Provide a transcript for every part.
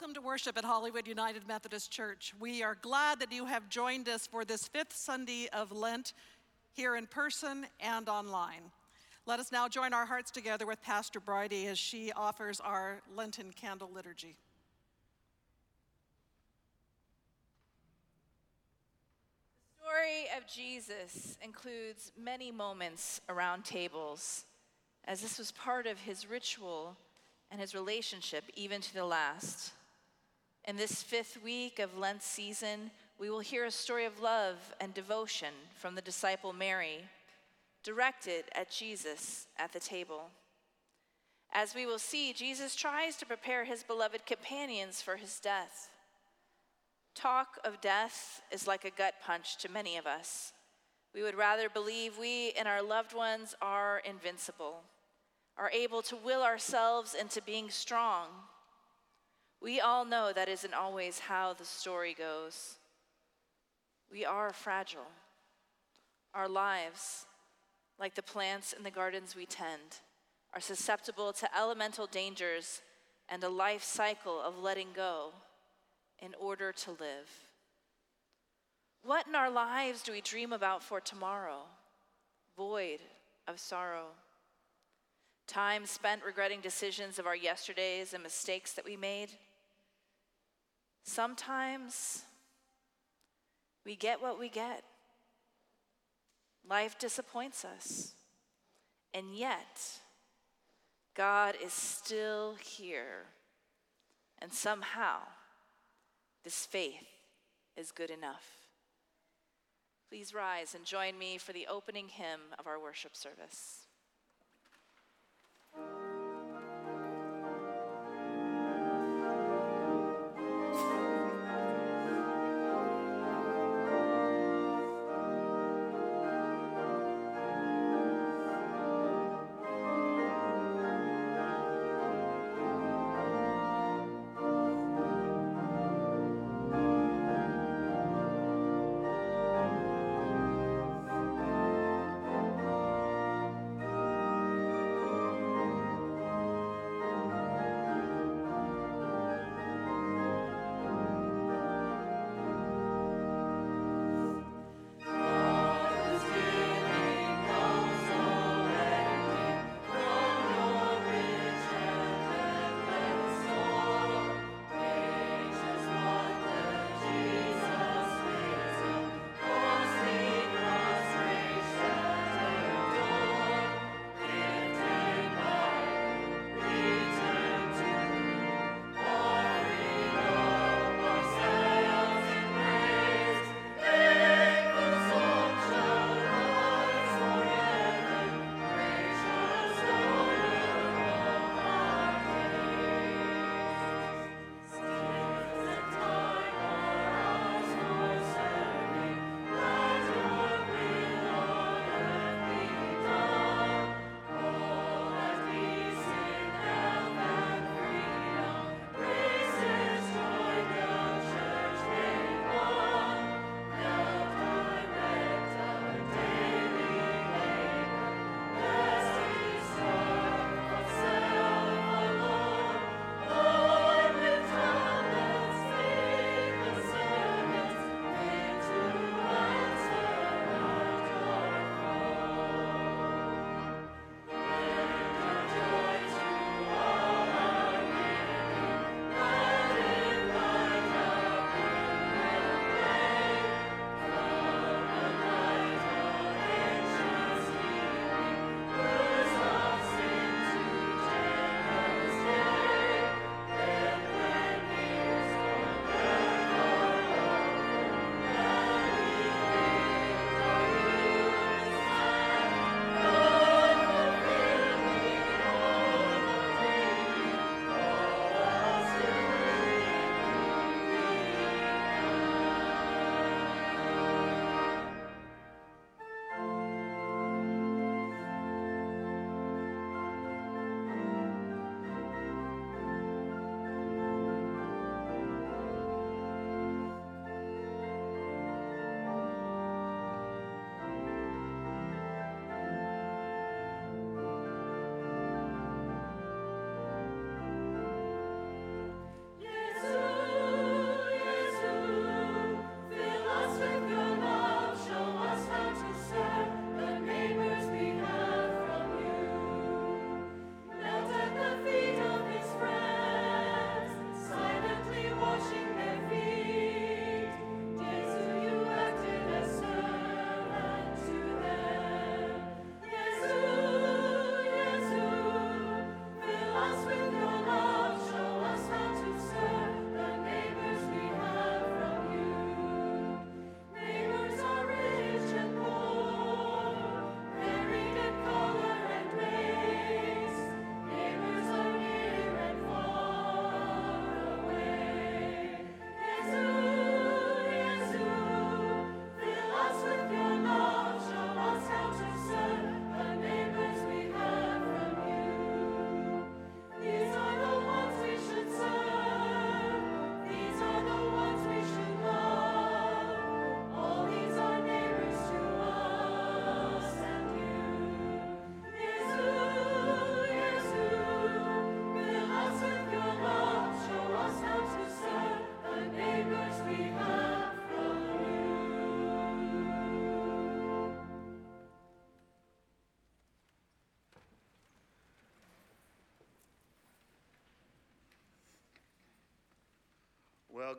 Welcome to worship at Hollywood United Methodist Church. We are glad that you have joined us for this fifth Sunday of Lent here in person and online. Let us now join our hearts together with Pastor Bridie as she offers our Lenten candle liturgy. The story of Jesus includes many moments around tables, as this was part of his ritual and his relationship even to the last. In this fifth week of Lent season, we will hear a story of love and devotion from the disciple Mary, directed at Jesus at the table. As we will see, Jesus tries to prepare his beloved companions for his death. Talk of death is like a gut punch to many of us. We would rather believe we and our loved ones are invincible are able to will ourselves into being strong. We all know that isn't always how the story goes. We are fragile. Our lives, like the plants in the gardens we tend, are susceptible to elemental dangers and a life cycle of letting go in order to live. What in our lives do we dream about for tomorrow, void of sorrow? time spent regretting decisions of our yesterdays and mistakes that we made. Sometimes we get what we get. Life disappoints us. And yet, God is still here. And somehow, this faith is good enough. Please rise and join me for the opening hymn of our worship service.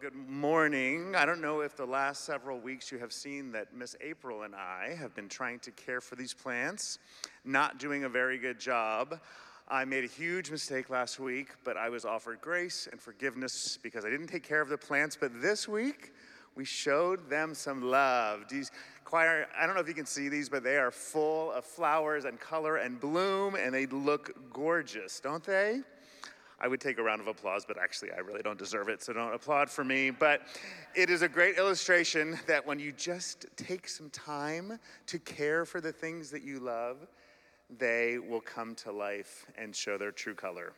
Good morning. I don't know if the last several weeks you have seen that Miss April and I have been trying to care for these plants, not doing a very good job. I made a huge mistake last week, but I was offered grace and forgiveness because I didn't take care of the plants. But this week, we showed them some love. These choir, I don't know if you can see these, but they are full of flowers and color and bloom, and they look gorgeous, don't they? I would take a round of applause, but actually, I really don't deserve it, so don't applaud for me. But it is a great illustration that when you just take some time to care for the things that you love, they will come to life and show their true color.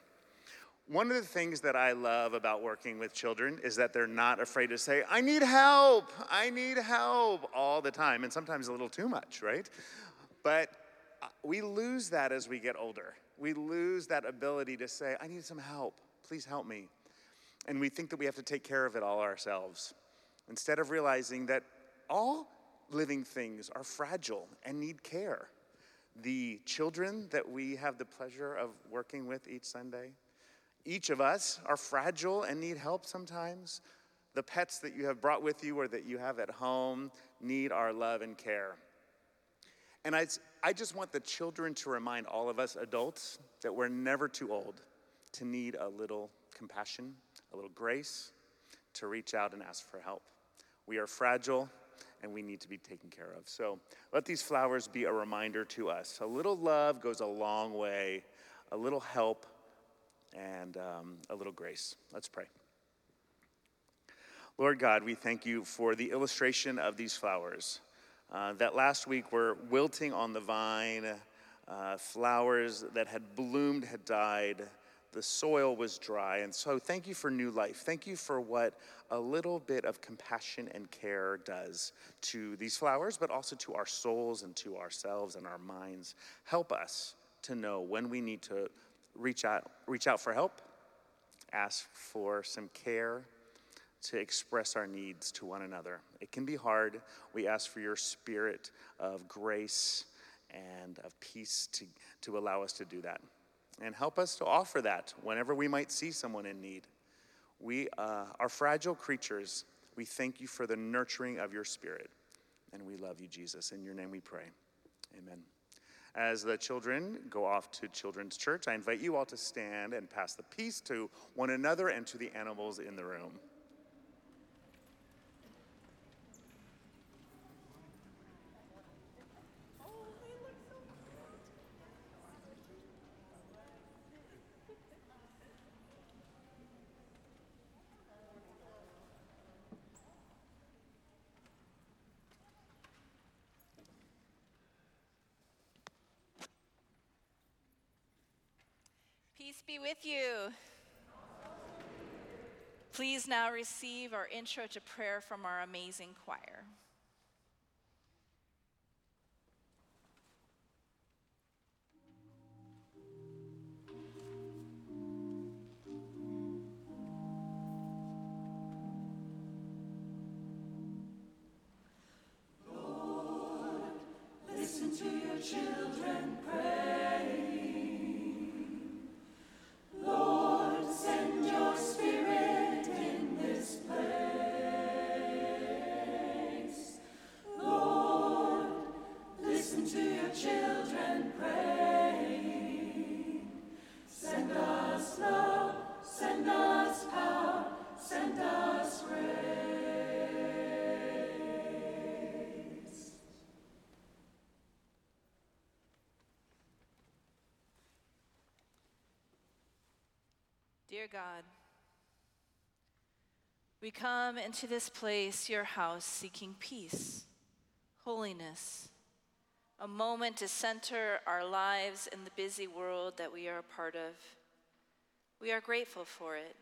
One of the things that I love about working with children is that they're not afraid to say, I need help, I need help all the time, and sometimes a little too much, right? But uh, we lose that as we get older we lose that ability to say, I need some help. Please help me. And we think that we have to take care of it all ourselves. Instead of realizing that all living things are fragile and need care. The children that we have the pleasure of working with each Sunday, each of us are fragile and need help sometimes. The pets that you have brought with you or that you have at home need our love and care. And I, I just want the children to remind all of us adults that we're never too old to need a little compassion, a little grace, to reach out and ask for help. We are fragile and we need to be taken care of. So let these flowers be a reminder to us. A little love goes a long way, a little help, and um, a little grace. Let's pray. Lord God, we thank you for the illustration of these flowers uh, that last week were wilting on the vine, uh, flowers that had bloomed had died, the soil was dry. And so, thank you for new life. Thank you for what a little bit of compassion and care does to these flowers, but also to our souls and to ourselves and our minds. Help us to know when we need to reach out, reach out for help, ask for some care, to express our needs to one another. It can be hard. We ask for your spirit of grace and of peace to, to allow us to do that. And help us to offer that whenever we might see someone in need. We uh, are fragile creatures. We thank you for the nurturing of your spirit. And we love you, Jesus. In your name we pray. Amen. As the children go off to Children's Church, I invite you all to stand and pass the peace to one another and to the animals in the room. Peace be with you. Please now receive our intro to prayer from our amazing choir. Dear God, we come into this place, your house, seeking peace, holiness, a moment to center our lives in the busy world that we are a part of. We are grateful for it,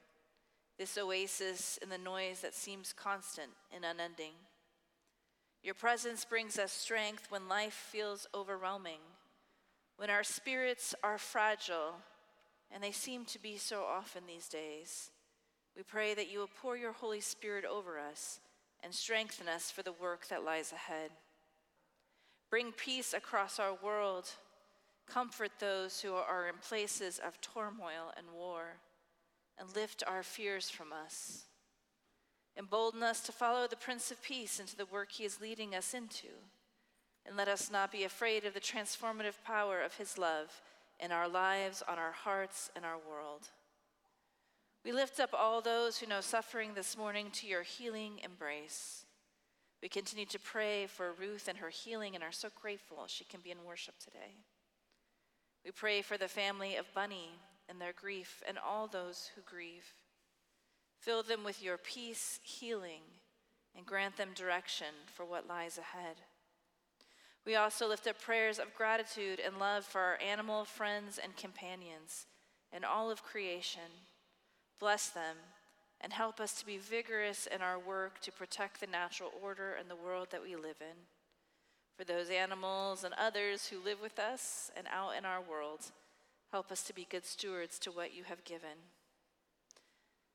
this oasis in the noise that seems constant and unending. Your presence brings us strength when life feels overwhelming, when our spirits are fragile and they seem to be so often these days. We pray that you will pour your Holy Spirit over us and strengthen us for the work that lies ahead. Bring peace across our world. Comfort those who are in places of turmoil and war, and lift our fears from us. Embolden us to follow the Prince of Peace into the work he is leading us into. And let us not be afraid of the transformative power of his love in our lives, on our hearts, and our world. We lift up all those who know suffering this morning to your healing embrace. We continue to pray for Ruth and her healing and are so grateful she can be in worship today. We pray for the family of Bunny and their grief and all those who grieve. Fill them with your peace, healing, and grant them direction for what lies ahead. We also lift up prayers of gratitude and love for our animal friends and companions and all of creation. Bless them and help us to be vigorous in our work to protect the natural order and the world that we live in. For those animals and others who live with us and out in our world, help us to be good stewards to what you have given.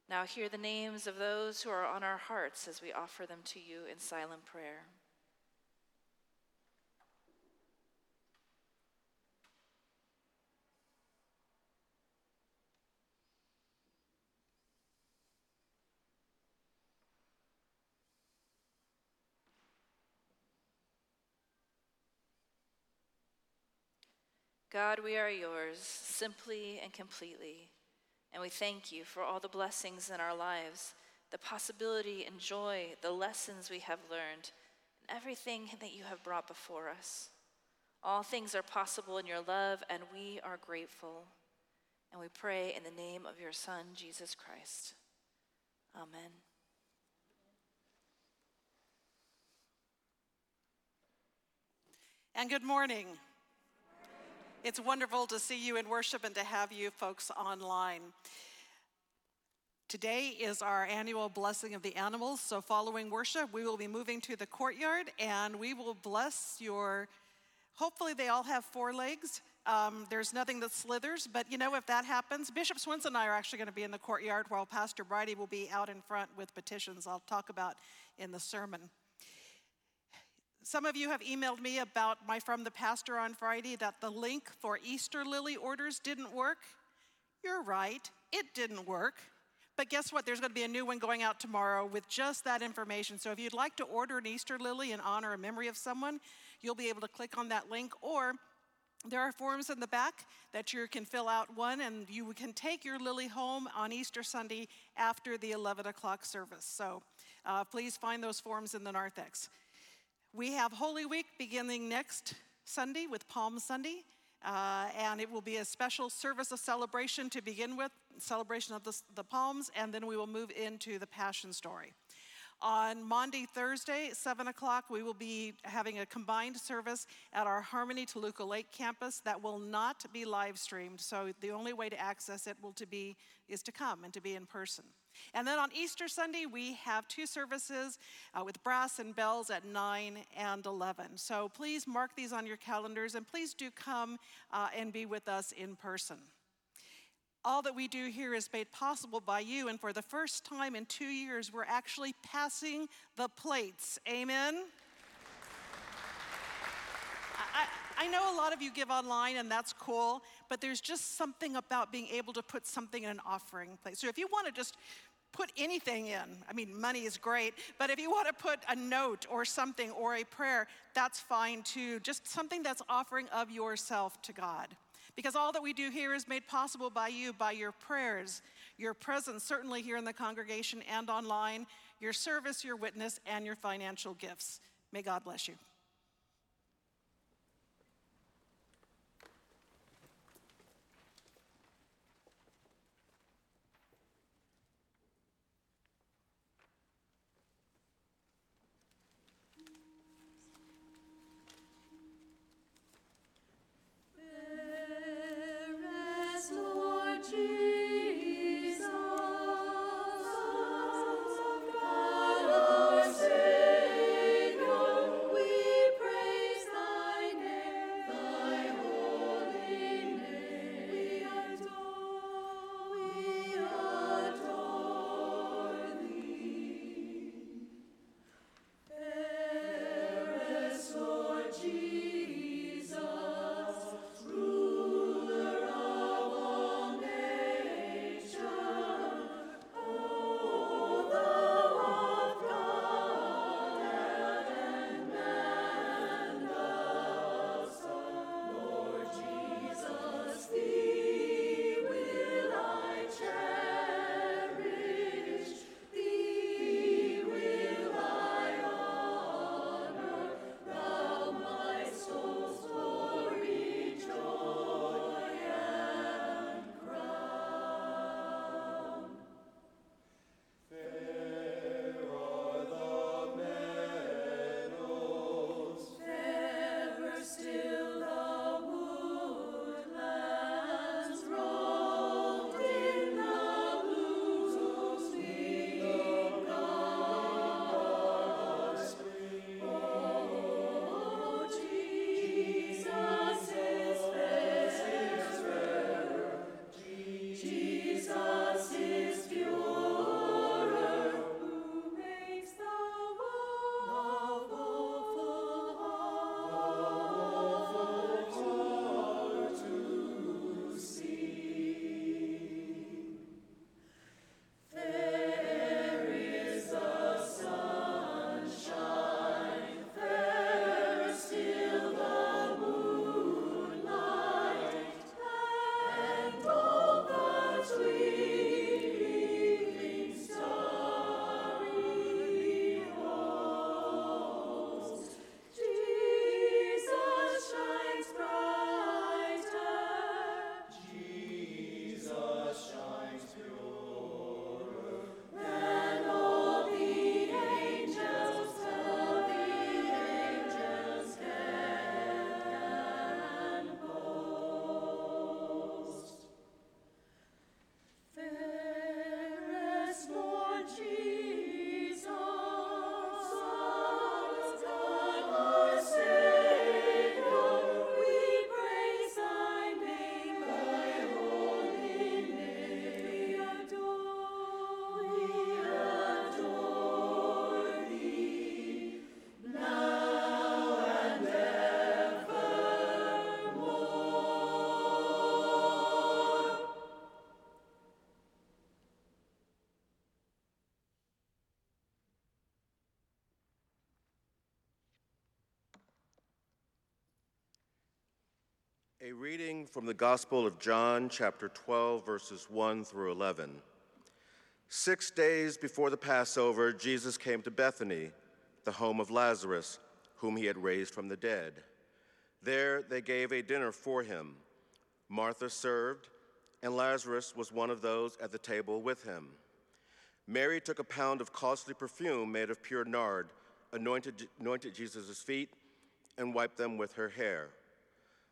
Now, hear the names of those who are on our hearts as we offer them to you in silent prayer. God, we are yours simply and completely. And we thank you for all the blessings in our lives, the possibility and joy, the lessons we have learned, and everything that you have brought before us. All things are possible in your love, and we are grateful. And we pray in the name of your Son, Jesus Christ. Amen. And good morning. It's wonderful to see you in worship and to have you folks online. Today is our annual blessing of the animals. So, following worship, we will be moving to the courtyard and we will bless your. Hopefully, they all have four legs. Um, there's nothing that slithers, but you know, if that happens, Bishop Swinson and I are actually going to be in the courtyard while Pastor Bridie will be out in front with petitions I'll talk about in the sermon. Some of you have emailed me about my From the Pastor on Friday that the link for Easter lily orders didn't work. You're right, it didn't work. But guess what? There's going to be a new one going out tomorrow with just that information. So if you'd like to order an Easter lily in honor or memory of someone, you'll be able to click on that link. Or there are forms in the back that you can fill out one, and you can take your lily home on Easter Sunday after the 11 o'clock service. So uh, please find those forms in the narthex. We have Holy Week beginning next Sunday with Palm Sunday, uh, and it will be a special service of celebration to begin with, celebration of the, the palms, and then we will move into the Passion Story. On Monday, Thursday, 7 o'clock, we will be having a combined service at our Harmony Toluca Lake campus that will not be live streamed. So the only way to access it will to be is to come and to be in person. And then on Easter Sunday, we have two services uh, with brass and bells at 9 and 11. So please mark these on your calendars and please do come uh, and be with us in person. All that we do here is made possible by you, and for the first time in two years, we're actually passing the plates. Amen? I, I know a lot of you give online, and that's cool, but there's just something about being able to put something in an offering plate. So if you want to just put anything in. I mean, money is great, but if you want to put a note or something or a prayer, that's fine too. Just something that's offering of yourself to God. Because all that we do here is made possible by you, by your prayers, your presence, certainly here in the congregation and online, your service, your witness, and your financial gifts. May God bless you. From the Gospel of John, chapter 12, verses 1 through 11. Six days before the Passover, Jesus came to Bethany, the home of Lazarus, whom he had raised from the dead. There they gave a dinner for him. Martha served, and Lazarus was one of those at the table with him. Mary took a pound of costly perfume made of pure nard, anointed, anointed Jesus' feet, and wiped them with her hair.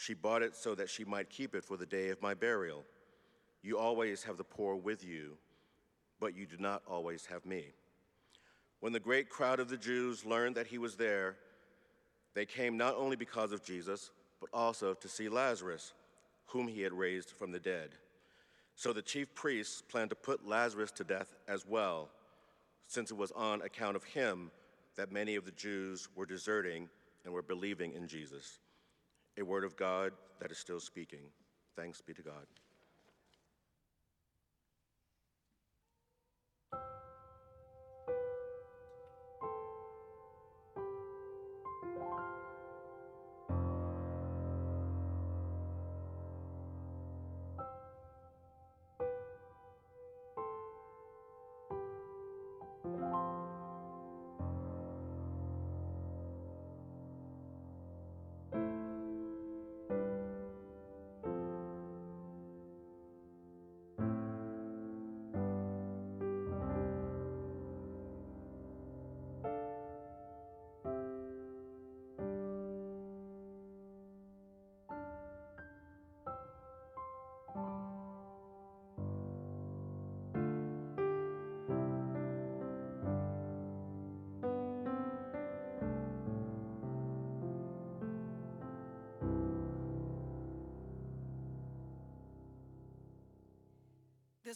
She bought it so that she might keep it for the day of my burial. You always have the poor with you, but you do not always have me. When the great crowd of the Jews learned that he was there, they came not only because of Jesus, but also to see Lazarus, whom he had raised from the dead. So the chief priests planned to put Lazarus to death as well, since it was on account of him that many of the Jews were deserting and were believing in Jesus. A word of God that is still speaking. Thanks be to God.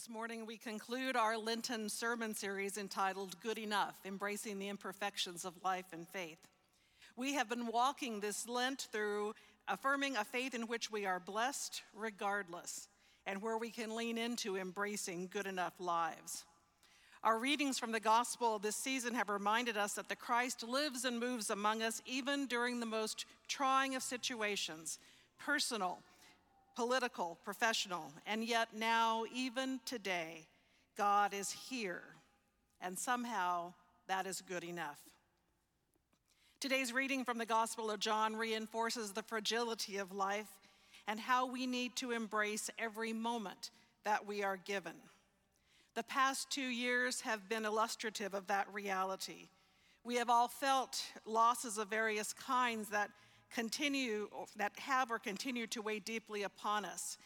This morning, we conclude our Lenten sermon series entitled Good Enough Embracing the Imperfections of Life and Faith. We have been walking this Lent through affirming a faith in which we are blessed regardless and where we can lean into embracing good enough lives. Our readings from the gospel this season have reminded us that the Christ lives and moves among us even during the most trying of situations, personal, political, professional, and yet now, even today, God is here, and somehow that is good enough. Today's reading from the Gospel of John reinforces the fragility of life and how we need to embrace every moment that we are given. The past two years have been illustrative of that reality. We have all felt losses of various kinds that continue, that have or continue to weigh deeply upon us.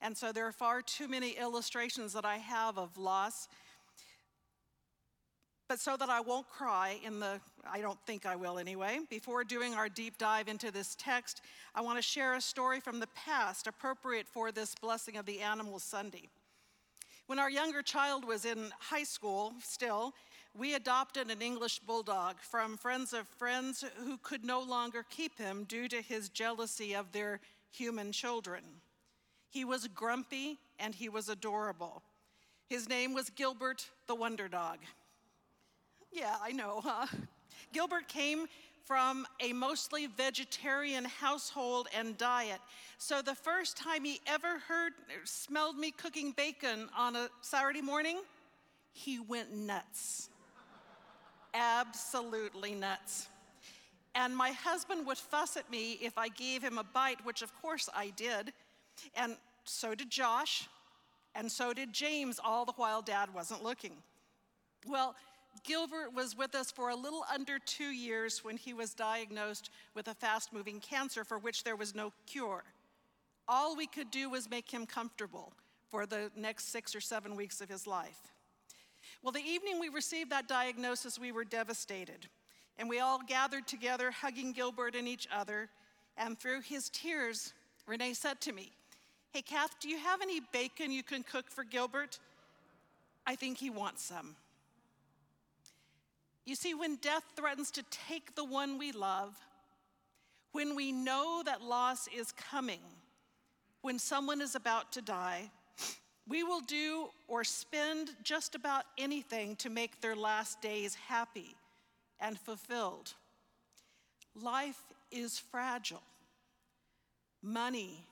And so there are far too many illustrations that I have of loss. But so that I won't cry in the, I don't think I will anyway, before doing our deep dive into this text, I want to share a story from the past appropriate for this blessing of the Animal Sunday. When our younger child was in high school, still, we adopted an English bulldog from friends of friends who could no longer keep him due to his jealousy of their human children. He was grumpy and he was adorable. His name was Gilbert the Wonder Dog. Yeah, I know, huh? Gilbert came from a mostly vegetarian household and diet. So the first time he ever heard smelled me cooking bacon on a Saturday morning, he went nuts absolutely nuts. And my husband would fuss at me if I gave him a bite, which of course I did. And so did Josh, and so did James, all the while dad wasn't looking. Well, Gilbert was with us for a little under two years when he was diagnosed with a fast moving cancer for which there was no cure. All we could do was make him comfortable for the next six or seven weeks of his life. Well, the evening we received that diagnosis, we were devastated. And we all gathered together, hugging Gilbert and each other. And through his tears, Renee said to me, Hey, Kath, do you have any bacon you can cook for Gilbert? I think he wants some. You see, when death threatens to take the one we love, when we know that loss is coming, when someone is about to die, we will do or spend just about anything to make their last days happy and fulfilled. Life is fragile. Money,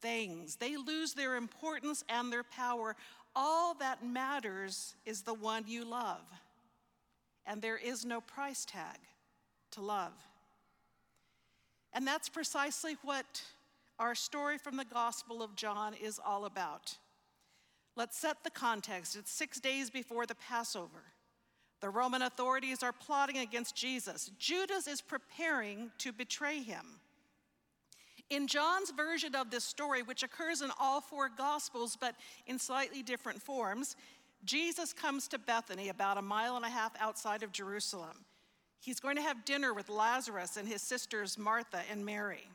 things, they lose their importance and their power. All that matters is the one you love and there is no price tag to love. And that's precisely what our story from the Gospel of John is all about. Let's set the context. It's six days before the Passover. The Roman authorities are plotting against Jesus. Judas is preparing to betray him. In John's version of this story, which occurs in all four Gospels but in slightly different forms, Jesus comes to Bethany, about a mile and a half outside of Jerusalem. He's going to have dinner with Lazarus and his sisters Martha and Mary.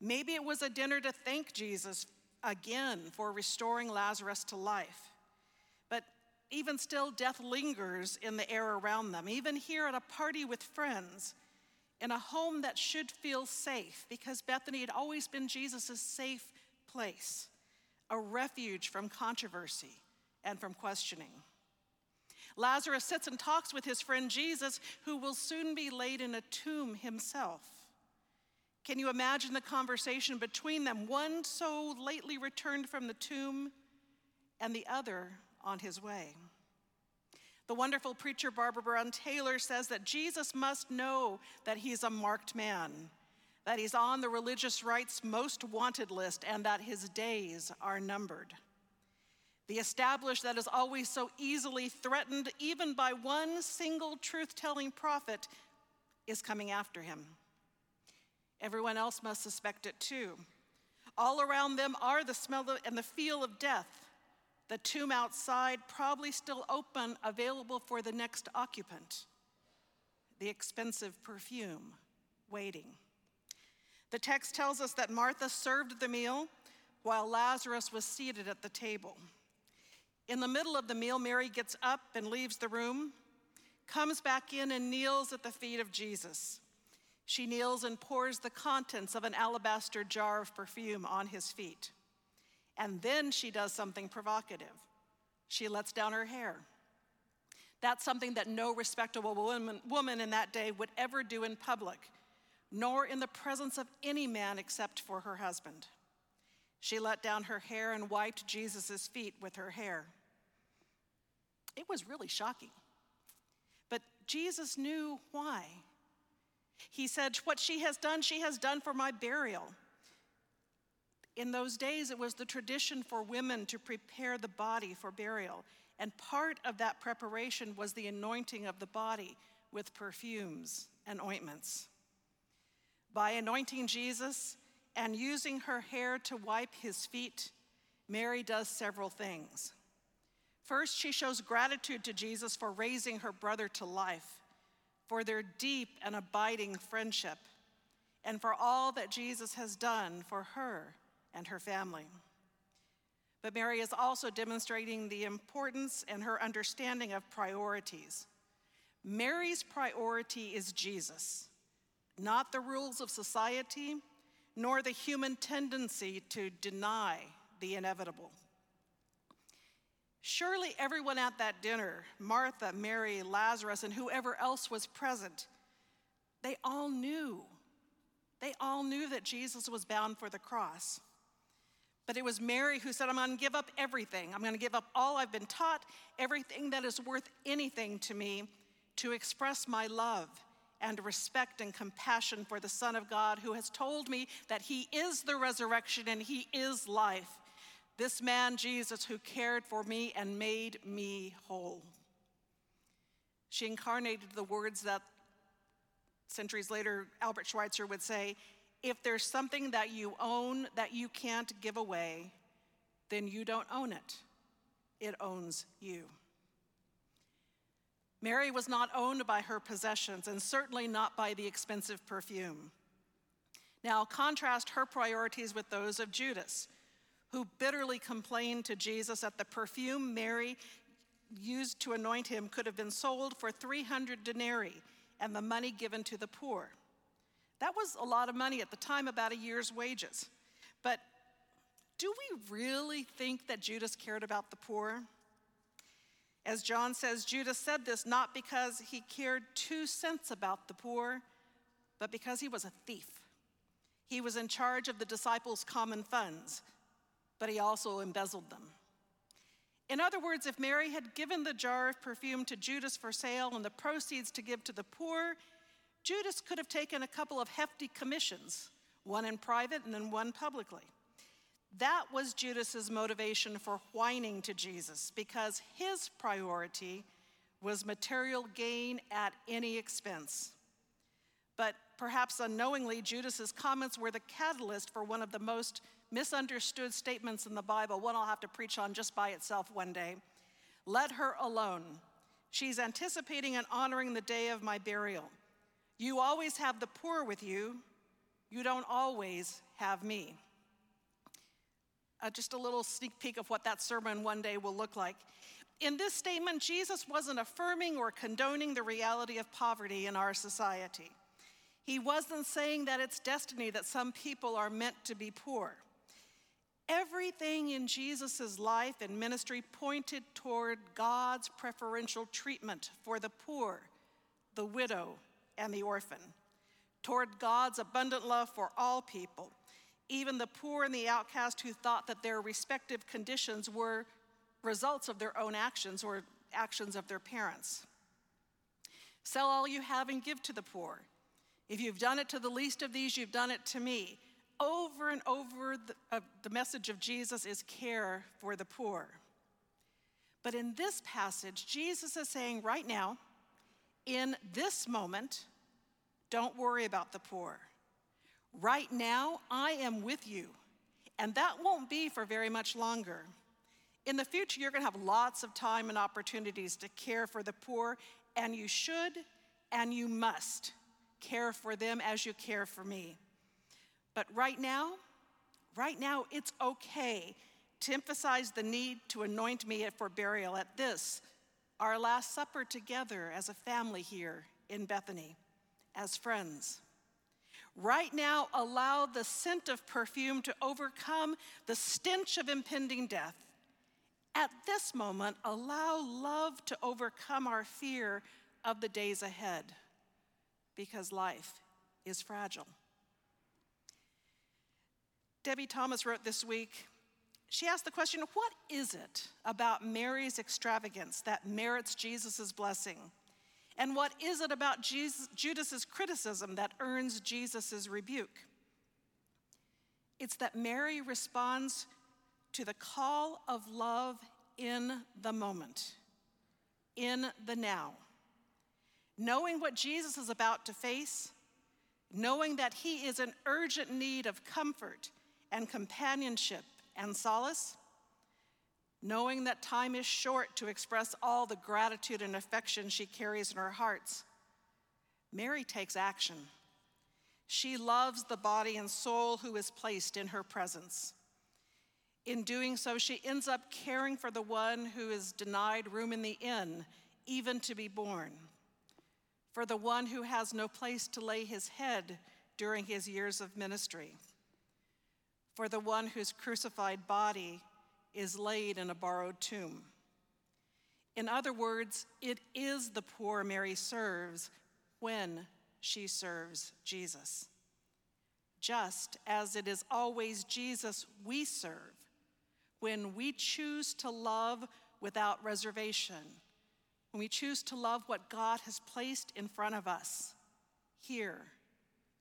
Maybe it was a dinner to thank Jesus again for restoring Lazarus to life. But even still, death lingers in the air around them, even here at a party with friends, in a home that should feel safe, because Bethany had always been Jesus' safe place, a refuge from controversy and from questioning. Lazarus sits and talks with his friend Jesus, who will soon be laid in a tomb himself. Can you imagine the conversation between them, one so lately returned from the tomb and the other on his way? The wonderful preacher Barbara Brown Taylor says that Jesus must know that he's a marked man, that he's on the religious right's most wanted list, and that his days are numbered. The established that is always so easily threatened, even by one single truth telling prophet, is coming after him. Everyone else must suspect it too. All around them are the smell and the feel of death. The tomb outside, probably still open, available for the next occupant. The expensive perfume waiting. The text tells us that Martha served the meal while Lazarus was seated at the table. In the middle of the meal, Mary gets up and leaves the room, comes back in and kneels at the feet of Jesus. She kneels and pours the contents of an alabaster jar of perfume on his feet. And then she does something provocative. She lets down her hair. That's something that no respectable woman, woman in that day would ever do in public, nor in the presence of any man except for her husband. She let down her hair and wiped Jesus' feet with her hair. It was really shocking. But Jesus knew why. He said, What she has done, she has done for my burial. In those days, it was the tradition for women to prepare the body for burial. And part of that preparation was the anointing of the body with perfumes and ointments. By anointing Jesus and using her hair to wipe his feet, Mary does several things. First, she shows gratitude to Jesus for raising her brother to life, for their deep and abiding friendship, and for all that Jesus has done for her and her family. But Mary is also demonstrating the importance and her understanding of priorities. Mary's priority is Jesus, not the rules of society, nor the human tendency to deny the inevitable. Surely everyone at that dinner, Martha, Mary, Lazarus, and whoever else was present, they all knew. They all knew that Jesus was bound for the cross. But it was Mary who said, I'm going to give up everything. I'm going to give up all I've been taught, everything that is worth anything to me, to express my love and respect and compassion for the Son of God who has told me that He is the resurrection and He is life. This man, Jesus, who cared for me and made me whole. She incarnated the words that centuries later Albert Schweitzer would say if there's something that you own that you can't give away, then you don't own it, it owns you. Mary was not owned by her possessions and certainly not by the expensive perfume. Now, contrast her priorities with those of Judas, who bitterly complained to Jesus that the perfume Mary used to anoint him could have been sold for 300 denarii and the money given to the poor. That was a lot of money at the time, about a year's wages. But do we really think that Judas cared about the poor? As John says, Judas said this not because he cared two cents about the poor, but because he was a thief. He was in charge of the disciples' common funds, but he also embezzled them. In other words, if Mary had given the jar of perfume to Judas for sale and the proceeds to give to the poor, Judas could have taken a couple of hefty commissions, one in private and then one publicly. That was Judas's motivation for whining to Jesus because his priority was material gain at any expense. But perhaps unknowingly, Judas's comments were the catalyst for one of the most misunderstood statements in the Bible, one I'll have to preach on just by itself one day. Let her alone. She's anticipating and honoring the day of my burial. You always have the poor with you, you don't always have me. Uh, just a little sneak peek of what that sermon one day will look like. In this statement, Jesus wasn't affirming or condoning the reality of poverty in our society. He wasn't saying that it's destiny that some people are meant to be poor. Everything in Jesus' life and ministry pointed toward God's preferential treatment for the poor, the widow, and the orphan, toward God's abundant love for all people, even the poor and the outcast who thought that their respective conditions were results of their own actions or actions of their parents. Sell all you have and give to the poor. If you've done it to the least of these, you've done it to me. Over and over, the, uh, the message of Jesus is care for the poor. But in this passage, Jesus is saying right now, in this moment, don't worry about the poor. Right now, I am with you, and that won't be for very much longer. In the future, you're going to have lots of time and opportunities to care for the poor, and you should and you must care for them as you care for me. But right now, right now, it's okay to emphasize the need to anoint me for burial at this, our Last Supper together as a family here in Bethany, as friends. Right now, allow the scent of perfume to overcome the stench of impending death. At this moment, allow love to overcome our fear of the days ahead, because life is fragile. Debie Thomas wrote this week. She asked the question What is it about Mary's extravagance that merits Jesus' blessing? And what is it about Jesus, Judas's criticism that earns Jesus' rebuke? It's that Mary responds to the call of love in the moment, in the now. Knowing what Jesus is about to face, knowing that he is in urgent need of comfort and companionship and solace, knowing that time is short to express all the gratitude and affection she carries in her hearts, Mary takes action. She loves the body and soul who is placed in her presence. In doing so, she ends up caring for the one who is denied room in the inn, even to be born, for the one who has no place to lay his head during his years of ministry for the one whose crucified body is laid in a borrowed tomb. In other words, it is the poor Mary serves when she serves Jesus. Just as it is always Jesus we serve when we choose to love without reservation, when we choose to love what God has placed in front of us here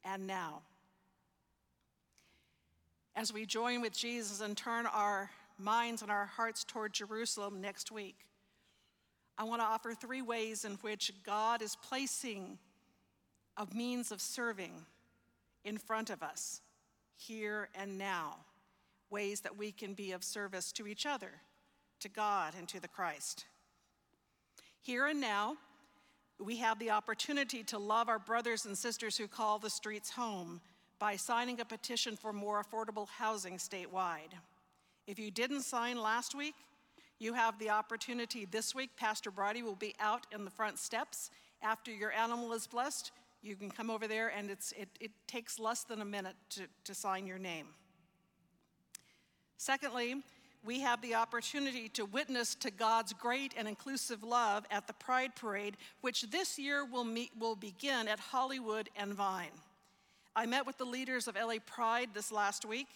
and now as we join with Jesus and turn our minds and our hearts toward Jerusalem next week, I want to offer three ways in which God is placing a means of serving in front of us, here and now, ways that we can be of service to each other, to God, and to the Christ. Here and now, we have the opportunity to love our brothers and sisters who call the streets home by signing a petition for more affordable housing statewide. If you didn't sign last week, you have the opportunity this week. Pastor Brady will be out in the front steps. After your animal is blessed, you can come over there, and it, it takes less than a minute to, to sign your name. Secondly, we have the opportunity to witness to God's great and inclusive love at the Pride Parade, which this year will, meet, will begin at Hollywood and Vine. I met with the leaders of LA Pride this last week,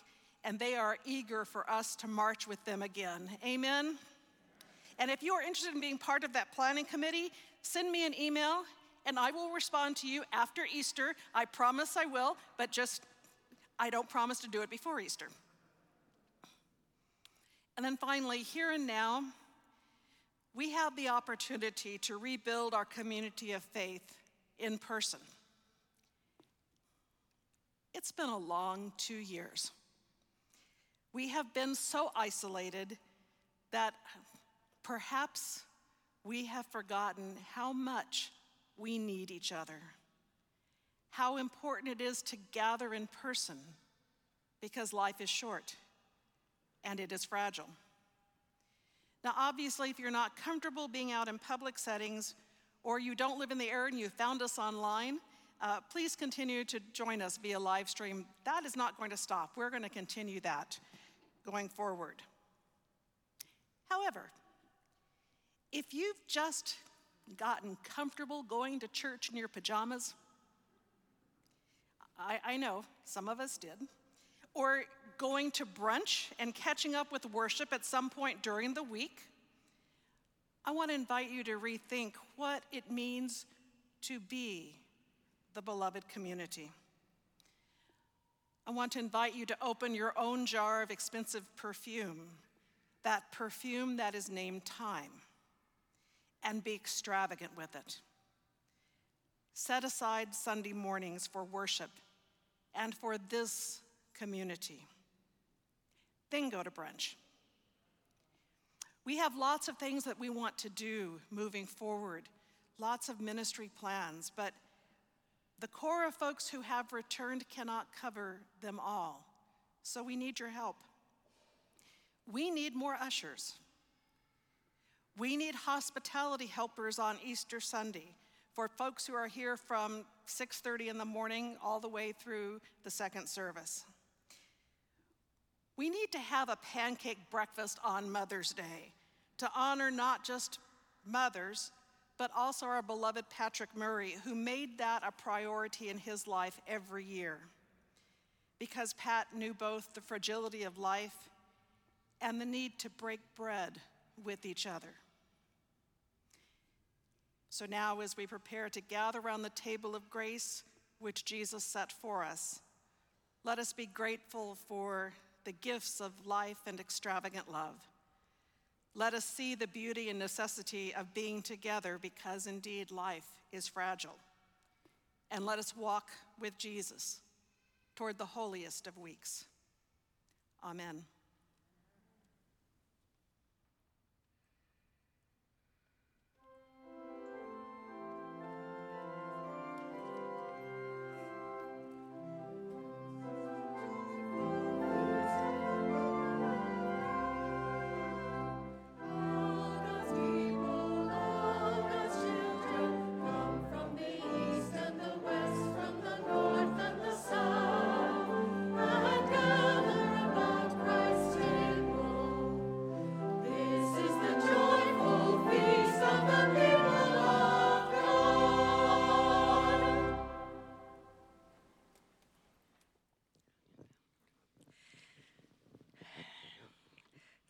and they are eager for us to march with them again. Amen? And if you are interested in being part of that planning committee, send me an email and I will respond to you after Easter. I promise I will, but just I don't promise to do it before Easter. And then finally, here and now, we have the opportunity to rebuild our community of faith in person. It's been a long two years. We have been so isolated that perhaps we have forgotten how much we need each other, how important it is to gather in person because life is short and it is fragile. Now, obviously, if you're not comfortable being out in public settings or you don't live in the area and you found us online, uh, please continue to join us via live stream. That is not going to stop. We're going to continue that going forward. However, if you've just gotten comfortable going to church in your pajamas, I, I know some of us did, or going to brunch and catching up with worship at some point during the week, I want to invite you to rethink what it means to be the beloved community. I want to invite you to open your own jar of expensive perfume, that perfume that is named time, and be extravagant with it. Set aside Sunday mornings for worship and for this community. Then go to brunch. We have lots of things that we want to do moving forward, lots of ministry plans, but the core of folks who have returned cannot cover them all. So we need your help. We need more ushers. We need hospitality helpers on Easter Sunday for folks who are here from 6:30 in the morning all the way through the second service. We need to have a pancake breakfast on Mother's Day to honor not just mothers, but also our beloved Patrick Murray, who made that a priority in his life every year. Because Pat knew both the fragility of life and the need to break bread with each other. So now, as we prepare to gather around the table of grace which Jesus set for us, let us be grateful for the gifts of life and extravagant love. Let us see the beauty and necessity of being together because indeed life is fragile. And let us walk with Jesus toward the holiest of weeks. Amen.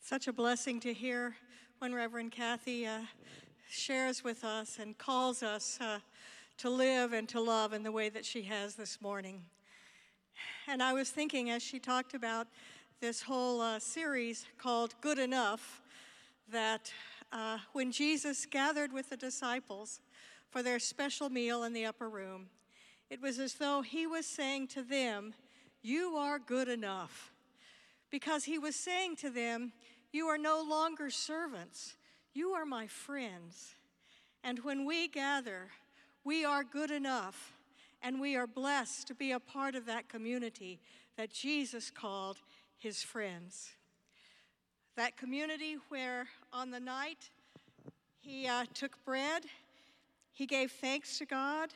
Such a blessing to hear when Reverend Kathy uh, shares with us and calls us uh, to live and to love in the way that she has this morning. And I was thinking as she talked about this whole uh, series called Good Enough, that uh, when Jesus gathered with the disciples for their special meal in the upper room, it was as though he was saying to them, You are good enough. Because he was saying to them, you are no longer servants, you are my friends. And when we gather, we are good enough, and we are blessed to be a part of that community that Jesus called his friends. That community where on the night he uh, took bread, he gave thanks to God,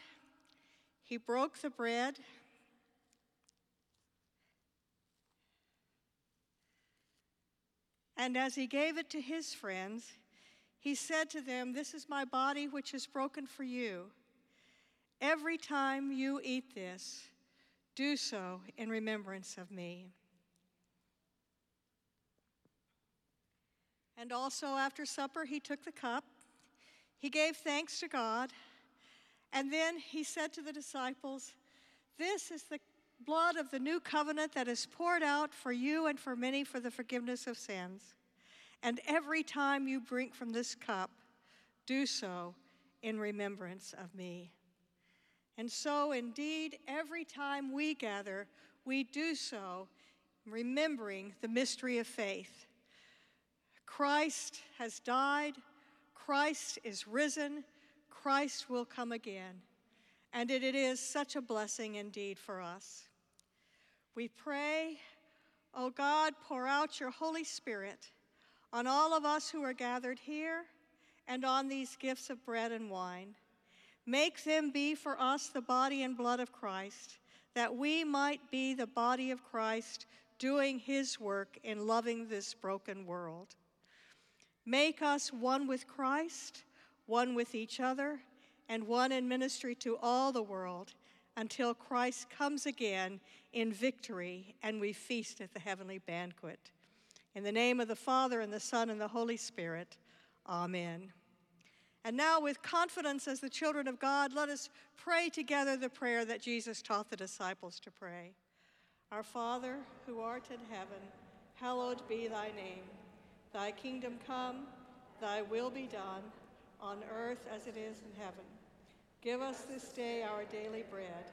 he broke the bread. And as he gave it to his friends, he said to them, This is my body which is broken for you. Every time you eat this, do so in remembrance of me. And also after supper, he took the cup, he gave thanks to God, and then he said to the disciples, This is the blood of the new covenant that is poured out for you and for many for the forgiveness of sins. And every time you drink from this cup, do so in remembrance of me. And so, indeed, every time we gather, we do so remembering the mystery of faith. Christ has died, Christ is risen, Christ will come again. And it, is such a blessing indeed for us. We pray, oh God, pour out your Holy Spirit on all of us who are gathered here and on these gifts of bread and wine. Make them be for us the body and blood of Christ, that we might be the body of Christ doing his work in loving this broken world. Make us one with Christ, one with each other, and one in ministry to all the world until Christ comes again in victory and we feast at the heavenly banquet. In the name of the Father, and the Son, and the Holy Spirit, amen. And now, with confidence as the children of God, let us pray together the prayer that Jesus taught the disciples to pray. Our Father, who art in heaven, hallowed be thy name. Thy kingdom come, thy will be done, on earth as it is in heaven. Give us this day our daily bread,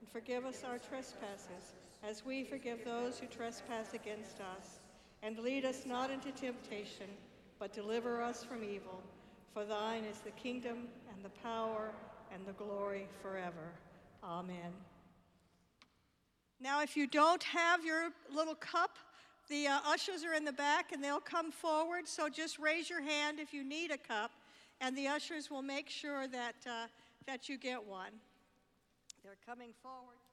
and forgive us our trespasses, as we forgive those who trespass against us. And lead us not into temptation, but deliver us from evil. For thine is the kingdom and the power and the glory forever. Amen. Now, if you don't have your little cup, the uh, ushers are in the back and they'll come forward. So just raise your hand if you need a cup, and the ushers will make sure that, uh, that you get one. They're coming forward.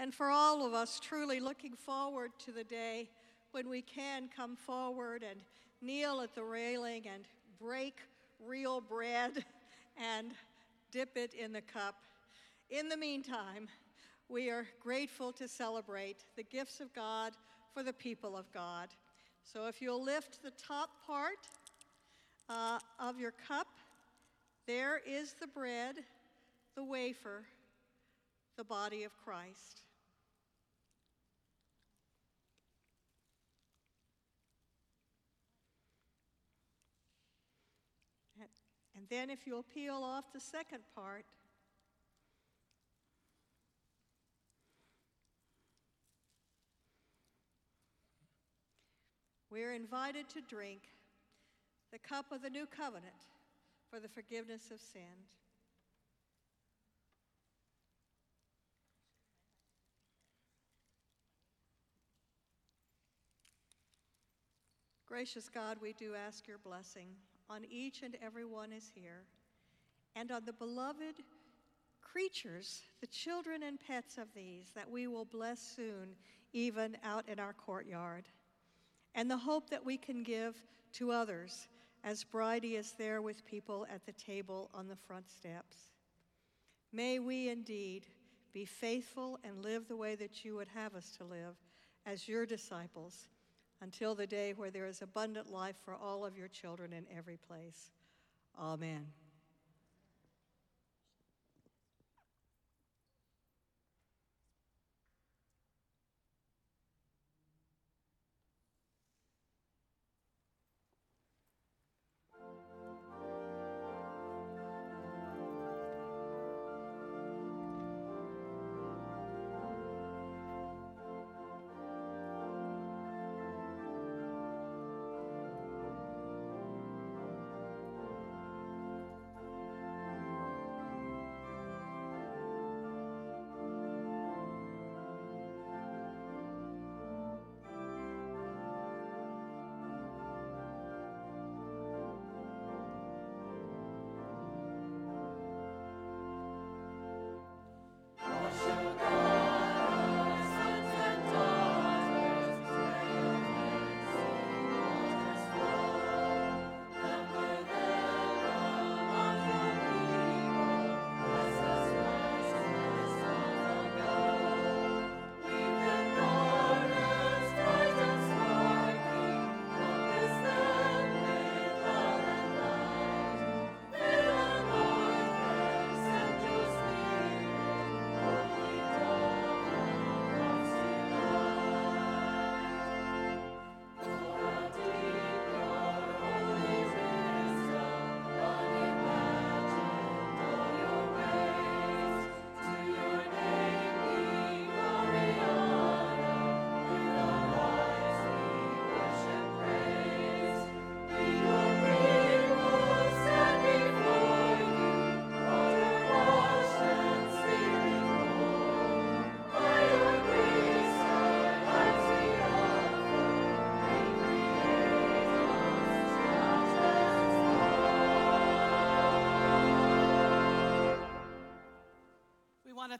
And for all of us, truly looking forward to the day when we can come forward and kneel at the railing and break real bread and dip it in the cup. In the meantime, we are grateful to celebrate the gifts of God for the people of God. So if you'll lift the top part uh, of your cup, there is the bread, the wafer, the body of Christ. And then, if you'll peel off the second part, we're invited to drink the cup of the new covenant for the forgiveness of sins. Gracious God, we do ask your blessing on each and every one is here, and on the beloved creatures, the children and pets of these that we will bless soon, even out in our courtyard, and the hope that we can give to others as Bridie is there with people at the table on the front steps. May we indeed be faithful and live the way that you would have us to live as your disciples until the day where there is abundant life for all of your children in every place. Amen.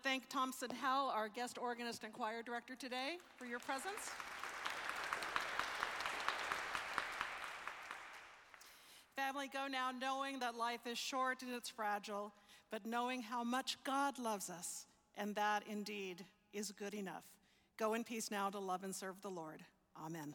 Thank Thompson Hell, our guest organist and choir director today, for your presence. Family, go now knowing that life is short and it's fragile, but knowing how much God loves us, and that indeed is good enough. Go in peace now to love and serve the Lord. Amen.